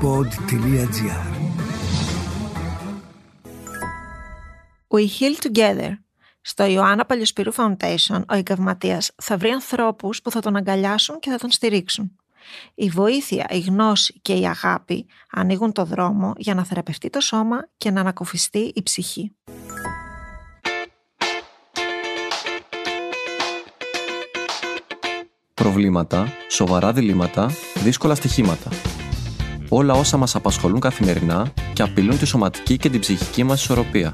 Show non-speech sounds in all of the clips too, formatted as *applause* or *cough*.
pod.gr We Heal Together. Στο Ιωάννα Παλιοσπυρού Foundation, ο εγκαυματίας θα βρει ανθρώπους που θα τον αγκαλιάσουν και θα τον στηρίξουν. Η βοήθεια, η γνώση και η αγάπη ανοίγουν το δρόμο για να θεραπευτεί το σώμα και να ανακουφιστεί η ψυχή. Προβλήματα, σοβαρά διλήμματα, δύσκολα στοιχήματα. Όλα όσα μας απασχολούν καθημερινά και απειλούν τη σωματική και την ψυχική μας ισορροπία.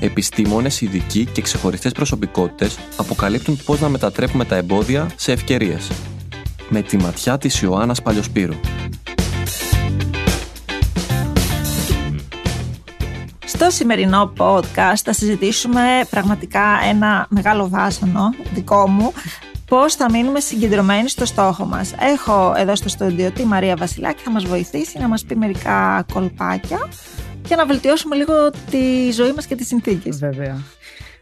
Επιστήμονες, ειδικοί και ξεχωριστές προσωπικότητες αποκαλύπτουν πώς να μετατρέπουμε τα εμπόδια σε ευκαιρίες. Με τη ματιά της Ιωάννας Παλιοσπύρου. Στο σημερινό podcast θα συζητήσουμε πραγματικά ένα μεγάλο βάσανο δικό μου πώς θα μείνουμε συγκεντρωμένοι στο στόχο μας. Έχω εδώ στο στούντιο τη Μαρία Βασιλάκη, θα μας βοηθήσει να μας πει μερικά κολπάκια για να βελτιώσουμε λίγο τη ζωή μας και τις συνθήκες. Βέβαια.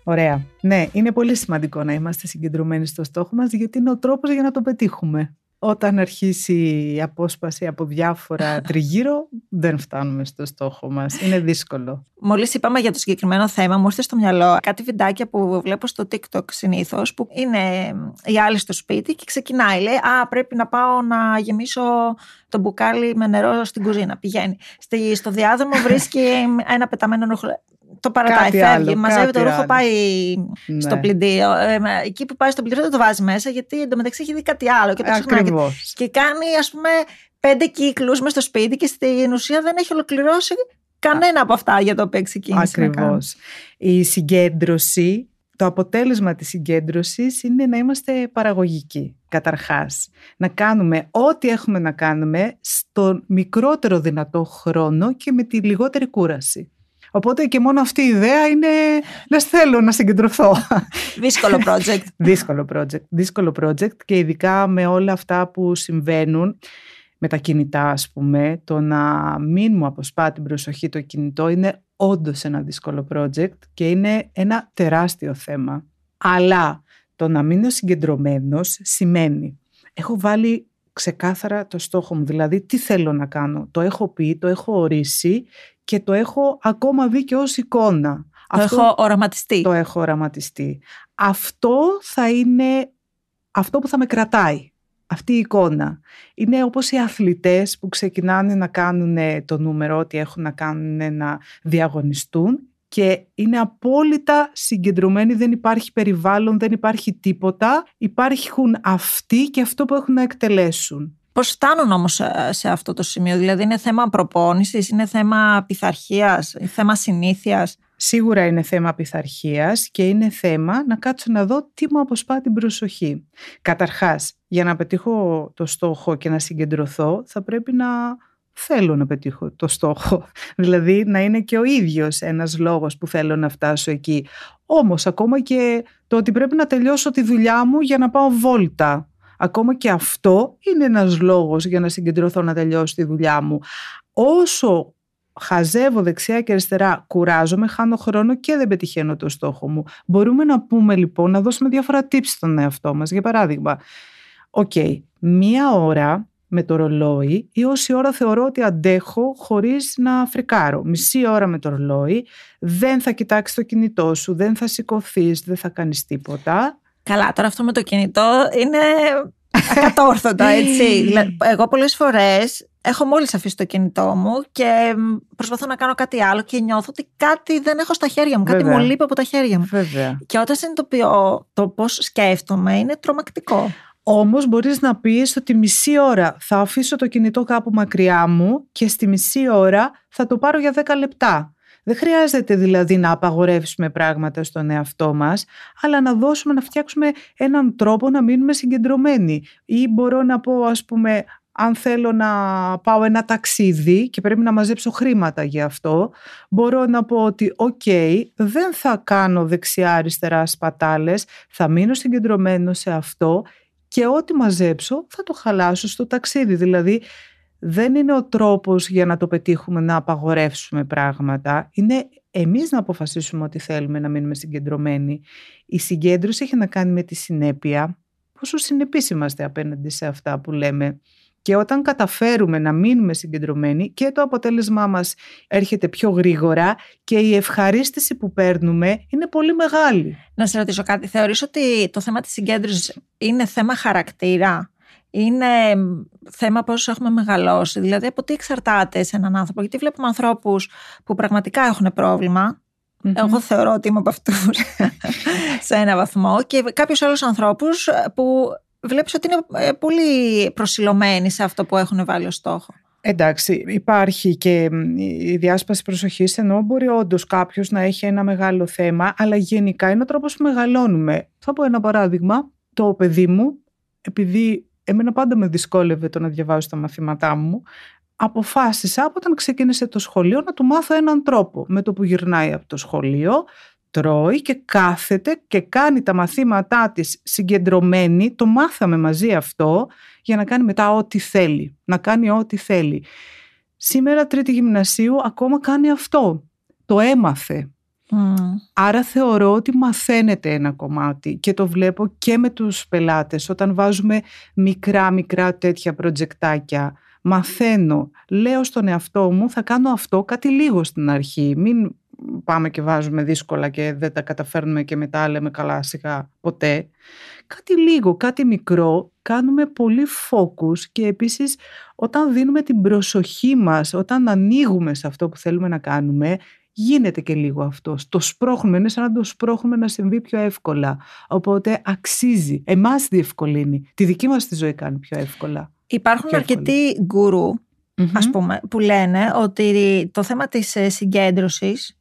Ωραία. Ναι, είναι πολύ σημαντικό να είμαστε συγκεντρωμένοι στο στόχο μας γιατί είναι ο τρόπος για να το πετύχουμε όταν αρχίσει η απόσπαση από διάφορα *laughs* τριγύρω, δεν φτάνουμε στο στόχο μας. Είναι δύσκολο. Μόλις είπαμε για το συγκεκριμένο θέμα, μου ήρθε στο μυαλό κάτι βιντεάκια που βλέπω στο TikTok συνήθως, που είναι η άλλη στο σπίτι και ξεκινάει. Λέει: Α, πρέπει να πάω να γεμίσω το μπουκάλι με νερό στην κουζίνα. Πηγαίνει. Στο διάδρομο *laughs* βρίσκει ένα πεταμένο ρούχο το παρατάει, κάτι φεύγει, άλλο, μαζεύει το ρούχο, άλλο. πάει ναι. στο πλυντήριο. Ε, εκεί που πάει στο πλυντήριο δεν το βάζει μέσα, γιατί εντωμεταξύ έχει δει κάτι άλλο και το ξεχνάει. Και, και κάνει, ας πούμε, πέντε κύκλους μες στο σπίτι και στην ουσία δεν έχει ολοκληρώσει κανένα από αυτά για το οποίο ξεκίνησε. Ακριβώς. Η συγκέντρωση, το αποτέλεσμα της συγκέντρωσης είναι να είμαστε παραγωγικοί καταρχάς. Να κάνουμε ό,τι έχουμε να κάνουμε στον μικρότερο δυνατό χρόνο και με τη λιγότερη κούραση. Οπότε και μόνο αυτή η ιδέα είναι, λες θέλω να συγκεντρωθώ. Δύσκολο project. *laughs* δύσκολο project. Δύσκολο project και ειδικά με όλα αυτά που συμβαίνουν με τα κινητά ας πούμε, το να μην μου αποσπά την προσοχή το κινητό είναι όντως ένα δύσκολο project και είναι ένα τεράστιο θέμα. Αλλά το να μείνω συγκεντρωμένος σημαίνει έχω βάλει ξεκάθαρα το στόχο μου, δηλαδή τι θέλω να κάνω. Το έχω πει, το έχω ορίσει και το έχω ακόμα δει και ως εικόνα. Το έχω οραματιστεί. Το έχω οραματιστεί. Αυτό θα είναι αυτό που θα με κρατάει. Αυτή η εικόνα. Είναι όπως οι αθλητές που ξεκινάνε να κάνουν το νούμερο, ότι έχουν να κάνουν να διαγωνιστούν και είναι απόλυτα συγκεντρωμένοι, δεν υπάρχει περιβάλλον, δεν υπάρχει τίποτα. Υπάρχουν αυτοί και αυτό που έχουν να εκτελέσουν. Πώς φτάνουν όμως ε, σε αυτό το σημείο, δηλαδή είναι θέμα προπόνησης, είναι θέμα πειθαρχίας, θέμα συνήθειας; Σίγουρα είναι θέμα πειθαρχίας και είναι θέμα να κάτσω να δω τι μου αποσπά την προσοχή. Καταρχάς, για να πετύχω το στόχο και να συγκεντρωθώ, θα πρέπει να θέλω να πετύχω το στόχο. *laughs* Δηλαδή να είναι και ο ίδιος ένας λόγος που θέλω να φτάσω εκεί. Όμως ακόμα και το ότι πρέπει να τελειώσω τη δουλειά μου για να πάω βόλτα Ακόμα και αυτό είναι ένας λόγος για να συγκεντρωθώ να τελειώσω τη δουλειά μου. Όσο χαζεύω δεξιά και αριστερά, κουράζομαι, χάνω χρόνο και δεν πετυχαίνω το στόχο μου. Μπορούμε να πούμε λοιπόν, να δώσουμε διάφορα tips στον εαυτό μας. Για παράδειγμα, οκ, μία ώρα με το ρολόι ή όση ώρα θεωρώ ότι αντέχω χωρίς να φρικάρω. Μισή ώρα με το ρολόι, δεν θα κοιτάξεις το κινητό σου, δεν θα σηκωθείς, δεν θα κάνεις τίποτα. Καλά, τώρα αυτό με το κινητό είναι ακατόρθωτο, έτσι. *laughs* Εγώ πολλές φορές έχω μόλις αφήσει το κινητό μου και προσπαθώ να κάνω κάτι άλλο και νιώθω ότι κάτι δεν έχω στα χέρια μου. Κάτι μου λείπει από τα χέρια μου. Βέβαια. Και όταν συνειδητοποιώ το πώς σκέφτομαι, είναι τρομακτικό. Όμως μπορείς να πεις ότι μισή ώρα θα αφήσω το κινητό κάπου μακριά μου και στη μισή ώρα θα το πάρω για 10 λεπτά. Δεν χρειάζεται δηλαδή να απαγορεύσουμε πράγματα στον εαυτό μας, αλλά να δώσουμε, να φτιάξουμε έναν τρόπο να μείνουμε συγκεντρωμένοι. Ή μπορώ να πω ας πούμε, αν θέλω να πάω ένα ταξίδι και πρέπει να μαζέψω χρήματα για αυτό, μπορώ να πω ότι οκ, δεν θα κάνω δεξιά-αριστερά σπατάλες, θα μείνω συγκεντρωμένο σε αυτό και ό,τι μαζέψω θα το χαλάσω στο ταξίδι. Δηλαδή δεν είναι ο τρόπος για να το πετύχουμε να απαγορεύσουμε πράγματα. Είναι εμείς να αποφασίσουμε ότι θέλουμε να μείνουμε συγκεντρωμένοι. Η συγκέντρωση έχει να κάνει με τη συνέπεια. Πόσο συνεπείς είμαστε απέναντι σε αυτά που λέμε. Και όταν καταφέρουμε να μείνουμε συγκεντρωμένοι και το αποτέλεσμά μας έρχεται πιο γρήγορα και η ευχαρίστηση που παίρνουμε είναι πολύ μεγάλη. Να σε ρωτήσω κάτι. Θεωρείς ότι το θέμα της συγκέντρωσης είναι θέμα χαρακτήρα; Είναι θέμα πώς έχουμε μεγαλώσει. Δηλαδή από τι εξαρτάται σε έναν άνθρωπο; Γιατί βλέπουμε ανθρώπους που πραγματικά έχουν πρόβλημα Εγώ θεωρώ ότι είμαι από αυτούς *laughs* σε ένα βαθμό και κάποιους άλλους ανθρώπους που βλέπεις ότι είναι ε, πολύ προσιλωμένοι σε αυτό που έχουν βάλει ως στόχο. Εντάξει, υπάρχει και η διάσπαση προσοχής, ενώ μπορεί όντως κάποιος να έχει ένα μεγάλο θέμα, αλλά γενικά είναι ο τρόπος που μεγαλώνουμε. Θα πω ένα παράδειγμα. Το παιδί μου, επειδή εμένα πάντα με δυσκόλευε το να διαβάζω τα μαθήματά μου, αποφάσισα από όταν ξεκίνησε το σχολείο να του μάθω έναν τρόπο. Με το που γυρνάει από το σχολείο, τρώει και κάθεται και κάνει τα μαθήματά της συγκεντρωμένη, το μάθαμε μαζί αυτό, για να κάνει μετά ό,τι θέλει, να κάνει ό,τι θέλει. Σήμερα τρίτη γυμνασίου ακόμα κάνει αυτό, το έμαθε. Άρα θεωρώ ότι μαθαίνεται ένα κομμάτι και το βλέπω και με τους πελάτες. Όταν βάζουμε μικρά μικρά τέτοια προτζεκτάκια μαθαίνω, λέω στον εαυτό μου θα κάνω αυτό κάτι λίγο στην αρχή. Μην πάμε και βάζουμε δύσκολα και δεν τα καταφέρνουμε και μετά λέμε καλά σιγά ποτέ. Κάτι λίγο, κάτι μικρό, κάνουμε πολύ focus και επίσης όταν δίνουμε την προσοχή μας, όταν ανοίγουμε σε αυτό που θέλουμε να κάνουμε, γίνεται και λίγο αυτό. Το σπρώχνουμε, είναι σαν να το σπρώχνουμε να συμβεί πιο εύκολα. Οπότε αξίζει. Εμάς διευκολύνει. Τη δική μας τη ζωή κάνει πιο εύκολα. Υπάρχουν αρκετοί γκουρού, ας πούμε, που λένε ότι το θέμα της ε, συγκέντρωσης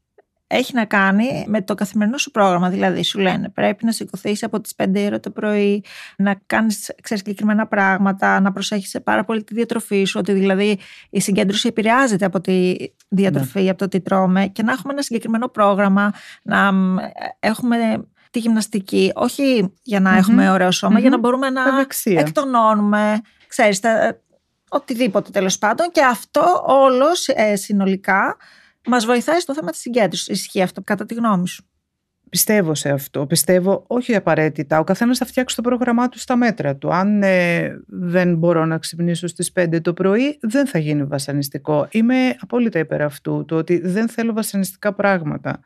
έχει να κάνει με το καθημερινό σου πρόγραμμα. Δηλαδή, σου λένε πρέπει να σηκωθείς από τις 5 ώρα το πρωί, να κάνεις συγκεκριμένα πράγματα, να προσέχεις πάρα πολύ τη διατροφή σου. Ότι δηλαδή η συγκέντρωση επηρεάζεται από τη διατροφή, ναι. από το τι τρώμε και να έχουμε ένα συγκεκριμένο πρόγραμμα, να έχουμε τη γυμναστική, όχι για να έχουμε ωραίο για να μπορούμε να εκτονώνουμε, ξέρεις, οτιδήποτε τέλος πάντων και αυτό όλος ε, συνολικά Μας βοηθάει στο θέμα της συγκέντρωσης. Ισχύει αυτό, κατά τη γνώμη σου; Πιστεύω σε αυτό. Πιστεύω όχι απαραίτητα. Ο καθένας θα φτιάξει το πρόγραμμά του στα μέτρα του. Αν ε, δεν μπορώ να ξυπνήσω στις 5 το πρωί, δεν θα γίνει βασανιστικό. Είμαι απόλυτα υπέρ αυτού. Το ότι δεν θέλω βασανιστικά πράγματα.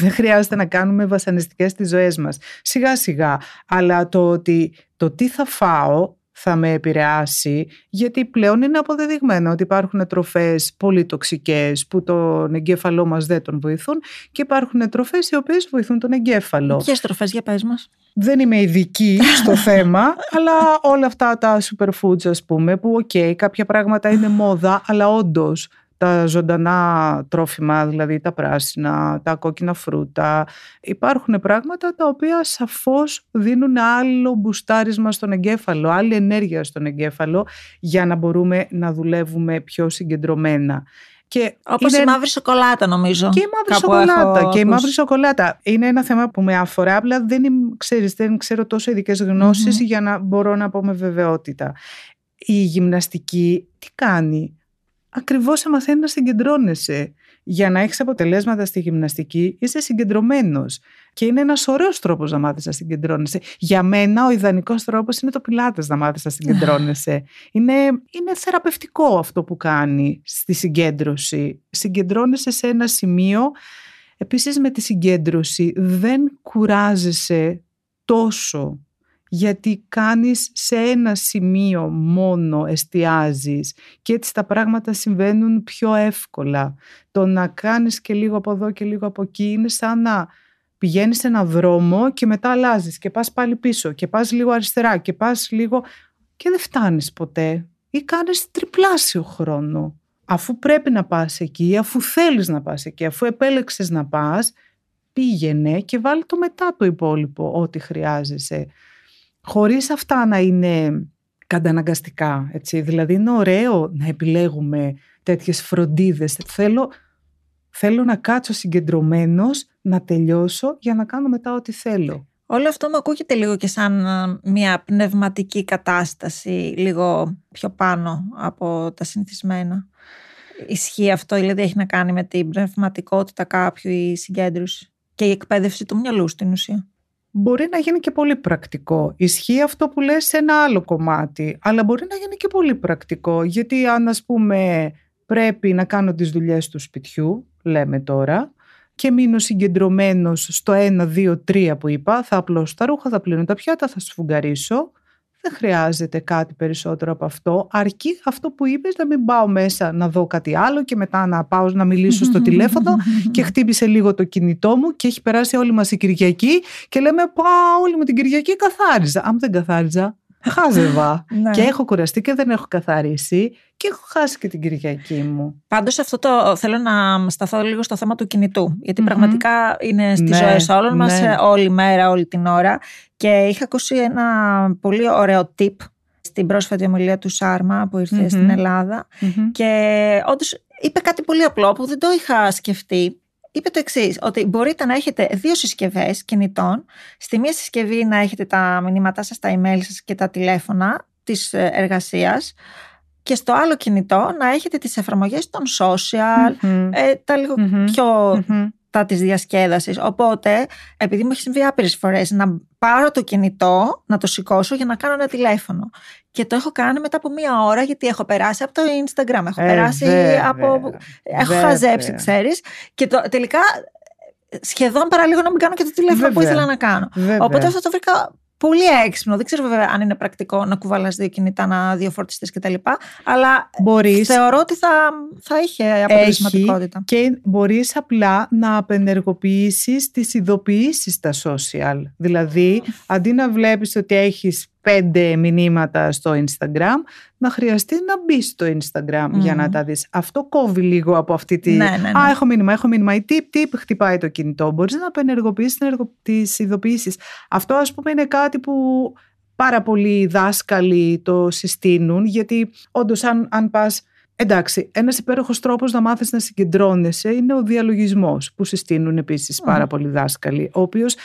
δεν χρειάζεται να κάνουμε βασανιστικές τις ζωές μας. Σιγά σιγά. Αλλά το ότι το τι θα φάω θα με επηρεάσει γιατί πλέον είναι αποδεδειγμένο ότι υπάρχουν τροφές πολύ τοξικές που τον εγκέφαλό μας δεν τον βοηθούν και υπάρχουν τροφές οι οποίες βοηθούν τον εγκέφαλο. Ποιες τροφές για πες μας. Δεν είμαι ειδική στο *laughs* θέμα, αλλά όλα αυτά τα superfoods ας πούμε που ok, okay, κάποια πράγματα είναι μόδα, αλλά όντως τα ζωντανά τρόφιμα, δηλαδή τα πράσινα, τα κόκκινα φρούτα. Υπάρχουν πράγματα τα οποία σαφώς δίνουν άλλο μπουστάρισμα στον εγκέφαλο, άλλη ενέργεια στον εγκέφαλο για να μπορούμε να δουλεύουμε πιο συγκεντρωμένα. Και Όπως είναι... η μαύρη σοκολάτα νομίζω. Και η μαύρη σοκολάτα. Και η μαύρη σοκολάτα. Είναι ένα θέμα που με αφορά, απλά δεν, ξέρεις, δεν ξέρω τόσο ειδικές για να μπορώ να πω με βεβαιότητα. Η γυμναστική τι κάνει; Ακριβώς σε μαθαίνει να συγκεντρώνεσαι. Για να έχεις αποτελέσματα στη γυμναστική είσαι συγκεντρωμένος και είναι ένας ωραίος τρόπος να μάθεις να συγκεντρώνεσαι. Για μένα ο ιδανικός τρόπος είναι το πιλάτες να μάθεις να συγκεντρώνεσαι. *laughs* είναι, είναι θεραπευτικό αυτό που κάνει στη συγκέντρωση. Συγκεντρώνεσαι σε ένα σημείο Επίσης με τη συγκέντρωση δεν κουράζεσαι τόσο γιατί κάνεις σε ένα σημείο μόνο εστιάζεις και έτσι τα πράγματα συμβαίνουν πιο εύκολα. Το να κάνεις και λίγο από εδώ και λίγο από εκεί είναι σαν να πηγαίνεις σε ένα δρόμο και μετά αλλάζεις και πας πάλι πίσω και πας λίγο αριστερά και πας λίγο και δεν φτάνεις ποτέ ή κάνεις τριπλάσιο χρόνο. Αφού πρέπει να πας εκεί, αφού θέλεις να πας εκεί, αφού επέλεξες να πας, πήγαινε και βάλει το μετά το υπόλοιπο ό,τι χρειάζεσαι χωρίς αυτά να είναι καταναγκαστικά. Έτσι. Δηλαδή είναι ωραίο να επιλέγουμε τέτοιες φροντίδες. Θέλω, θέλω να κάτσω συγκεντρωμένος, να τελειώσω για να κάνω μετά ό,τι θέλω. Όλο αυτό μου ακούγεται λίγο και σαν μια πνευματική κατάσταση, λίγο πιο πάνω από τα συνηθισμένα. Ισχύει αυτό, δηλαδή έχει να κάνει με την πνευματικότητα κάποιου, η συγκέντρωση και η εκπαίδευση του μυαλού στην ουσία. Μπορεί να γίνει και πολύ πρακτικό. Ισχύει αυτό που λες σε ένα άλλο κομμάτι, αλλά μπορεί να γίνει και πολύ πρακτικό. Γιατί αν ας πούμε πρέπει να κάνω τις δουλειές του σπιτιού, λέμε τώρα, και μείνω συγκεντρωμένος στο 1, 2, 3 που είπα, θα απλώσω τα ρούχα, θα πλύνω τα πιάτα, θα σφουγγαρίσω. Δεν χρειάζεται κάτι περισσότερο από αυτό. Αρκεί αυτό που είπες να μην πάω μέσα να δω κάτι άλλο και μετά να πάω να μιλήσω στο τηλέφωνο και χτύπησε λίγο το κινητό μου και έχει περάσει όλη μας η Κυριακή και λέμε πάω όλη μου την Κυριακή καθάριζα. Αν δεν καθάριζα χάζευα Ναι. και έχω κουραστεί και δεν έχω καθαρίσει και έχω χάσει και την Κυριακή μου. Πάντως, αυτό το θέλω να σταθώ λίγο στο θέμα του κινητού. Γιατί Μμμ. πραγματικά είναι στις Ναι, ζωές όλων μας ναι. όλη μέρα, όλη την ώρα. Και είχα ακούσει ένα πολύ ωραίο tip στην πρόσφατη ομιλία του Σάρμα που ηρθε Μμμ. στην Ελλάδα. Και όντως είπε κάτι πολύ απλό που δεν το είχα σκεφτεί. Είπε το εξής, ότι μπορείτε να έχετε δύο συσκευές κινητών. Στη μία συσκευή να έχετε τα μηνύματά σας, τα email σας και τα τηλέφωνα της εργασίας. Και στο άλλο κινητό να έχετε τις εφαρμογές των social, Μμμ. ε, τα λίγο Μμμ. πιο Μμμ. Τα της διασκέδασης. Οπότε, επειδή μου έχει συμβεί άπειρες φορές να πάρω το κινητό, να το σηκώσω για να κάνω ένα τηλέφωνο. Και το έχω κάνει μετά από μία ώρα γιατί έχω περάσει από το Instagram, έχω Ε, περάσει βέβαια. από... Έχω Βέβαια. χαζέψει, ξέρεις. Και το, τελικά σχεδόν παραλίγο να μην κάνω και το τηλέφωνο που Βέβαια. ήθελα να κάνω. Βέβαια. Οπότε αυτό το βρήκα πολύ έξυπνο. Δεν ξέρω βέβαια αν είναι πρακτικό να κουβαλάς δύο κινητά, να δύο φορτιστέ κτλ. Αλλά μπορείς θεωρώ ότι θα, θα είχε αποτελεσματικότητα. και μπορείς απλά να απενεργοποιήσεις τις ειδοποιήσεις στα social. Δηλαδή, αντί να βλέπεις ότι έχεις πέντε μηνύματα στο Instagram, να χρειαστεί να μπει στο Instagram Μμμ. για να τα δεις. Αυτό κόβει λίγο από αυτή τη... Ναι, ναι, ναι. Α, έχω μήνυμα, έχω μήνυμα. Η τύπ, τύπ, χτυπάει το κινητό. Μπορείς να απενεργοποιήσεις την εργο- τις ειδοποιήσεις. Αυτό, ας πούμε, είναι κάτι που πάρα πολλοί δάσκαλοι το συστήνουν, γιατί όντως αν, αν πας Εντάξει, ένας υπέροχος τρόπος να μάθεις να συγκεντρώνεσαι είναι ο διαλογισμός, που συστήνουν επίσης Μμμ. πάρα πολλοί δάσκαλοι, ο οποίος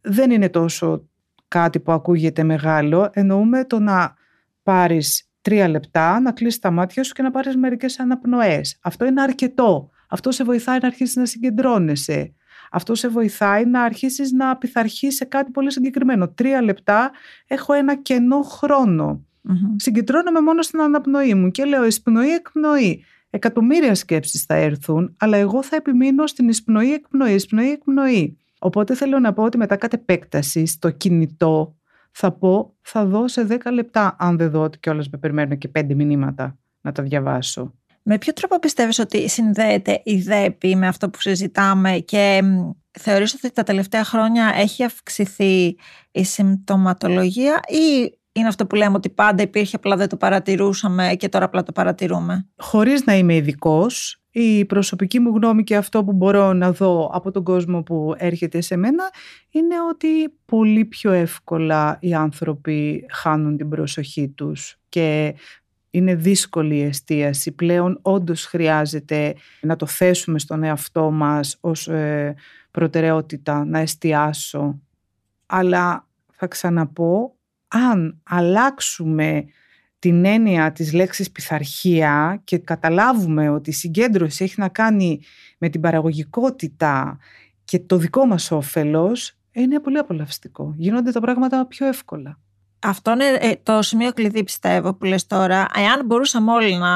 δεν είναι τόσο κάτι που ακούγεται μεγάλο. Εννοούμε το να πάρεις τρία λεπτά, να κλείσεις τα μάτια σου και να πάρεις μερικές αναπνοές. Αυτό είναι αρκετό. Αυτό σε βοηθάει να αρχίσεις να συγκεντρώνεσαι. Αυτό σε βοηθάει να αρχίσεις να πειθαρχείς σε κάτι πολύ συγκεκριμένο. Τρία λεπτά έχω ένα κενό χρόνο Μμμ. συγκεντρώνομαι μόνο στην αναπνοή μου και λέω εισπνοή, εκπνοή. Εκατομμύρια σκέψεις θα έρθουν, αλλά εγώ θα επιμείνω στην εισπνοή, εκπνοή, εισπνοή, εκπνοή. Οπότε θέλω να πω ότι μετά κατ' επέκταση στο κινητό θα πω θα δω σε 10 λεπτά αν δεν δω ότι κιόλας με περιμένω και 5 μηνύματα να τα διαβάσω. Με ποιο τρόπο πιστεύεις ότι συνδέεται η ΔΕΠΗ με αυτό που συζητάμε και μ, θεωρείς ότι τα τελευταία χρόνια έχει αυξηθεί η συμπτωματολογία ή είναι αυτό που λέμε ότι πάντα υπήρχε απλά δεν το παρατηρούσαμε και τώρα απλά το παρατηρούμε; Χωρίς να είμαι ειδικός, η προσωπική μου γνώμη και αυτό που μπορώ να δω από τον κόσμο που έρχεται σε μένα είναι ότι πολύ πιο εύκολα οι άνθρωποι χάνουν την προσοχή τους και είναι δύσκολη η εστίαση. Πλέον όντως χρειάζεται να το θέσουμε στον εαυτό μας ως ε, προτεραιότητα, να εστιάσω. Αλλά θα ξαναπώ, αν αλλάξουμε την έννοια της λέξης πειθαρχία και καταλάβουμε ότι η συγκέντρωση έχει να κάνει με την παραγωγικότητα και το δικό μας όφελος, είναι πολύ απολαυστικό. Γίνονται τα πράγματα πιο εύκολα. Αυτό είναι ε, το σημείο κλειδί πιστεύω που λες τώρα. Εάν μπορούσαμε όλοι να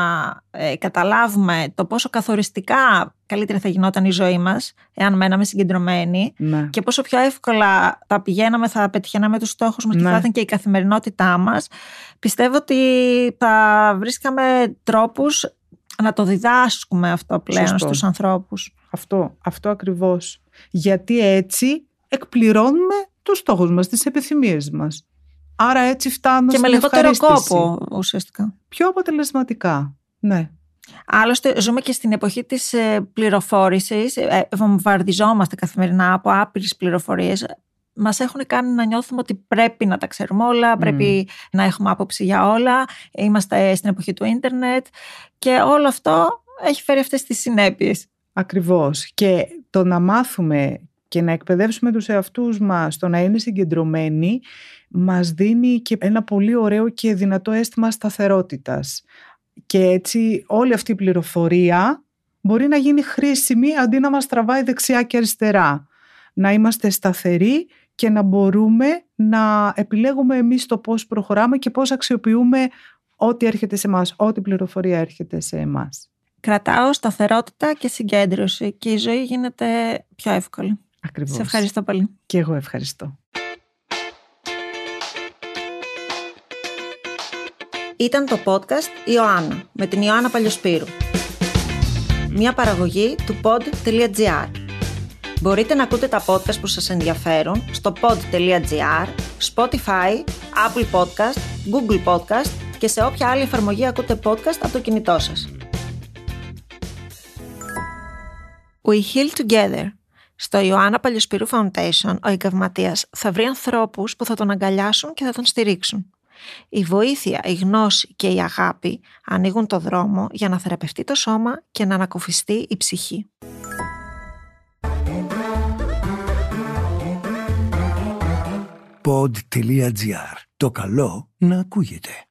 ε, καταλάβουμε το πόσο καθοριστικά καλύτερα θα γινόταν η ζωή μας, εάν μέναμε συγκεντρωμένοι Ναι. και πόσο πιο εύκολα θα πηγαίναμε, θα πετυχαίναμε τους στόχους μας και Ναι. θα ήταν και η καθημερινότητά μας, πιστεύω ότι θα βρίσκαμε τρόπους να το διδάσκουμε αυτό πλέον Σωστό. στους ανθρώπους. Αυτό, αυτό ακριβώς. Γιατί έτσι εκπληρώνουμε τους στόχους μας, τις επιθυμίες μας. Άρα έτσι φτάνω και με στην λιγότερο ευχαρίστηση. κόπο ουσιαστικά. Πιο αποτελεσματικά. Ναι. Άλλωστε, ζούμε και στην εποχή της ε, πληροφόρησης. Ε, βομβαρδιζόμαστε καθημερινά από άπειρες πληροφορίες. Μας έχουν κάνει να νιώθουμε ότι πρέπει να τα ξέρουμε όλα, πρέπει να έχουμε άποψη για όλα. Είμαστε στην εποχή του ίντερνετ και όλο αυτό έχει φέρει αυτές τις συνέπειες. Ακριβώς. Και το να μάθουμε και να εκπαιδεύσουμε τους εαυτούς μας το να είναι συγκεντρωμένοι μας δίνει και ένα πολύ ωραίο και δυνατό αίσθημα σταθερότητας. Και έτσι όλη αυτή η πληροφορία μπορεί να γίνει χρήσιμη αντί να μας τραβάει δεξιά και αριστερά. Να είμαστε σταθεροί και να μπορούμε να επιλέγουμε εμείς το πώς προχωράμε και πώς αξιοποιούμε ό,τι έρχεται σε εμάς, ό,τι πληροφορία έρχεται σε εμάς. Κρατάω σταθερότητα και συγκέντρωση και η ζωή γίνεται πιο εύκολη. Ακριβώς. Σε ευχαριστώ πολύ. Και εγώ ευχαριστώ. Ήταν το podcast Ιωάννα με την Ιωάννα Παλιοσπύρου. Μια παραγωγή του pod.gr. Μπορείτε να ακούτε τα podcast που σας ενδιαφέρουν στο pod.gr, Spotify, Apple Podcast, Google Podcast και σε όποια άλλη εφαρμογή ακούτε podcast από το κινητό σας. We Heal Together. Στο Ιωάννα Παλιοσπύρου Foundation, ο εγκαυματίας θα βρει ανθρώπους που θα τον αγκαλιάσουν και θα τον στηρίξουν. Η βοήθεια, η γνώση και η αγάπη ανοίγουν το δρόμο για να θεραπευτεί το σώμα και να ανακουφιστεί η ψυχή. Pod.gr. Το καλό να ακούγεται.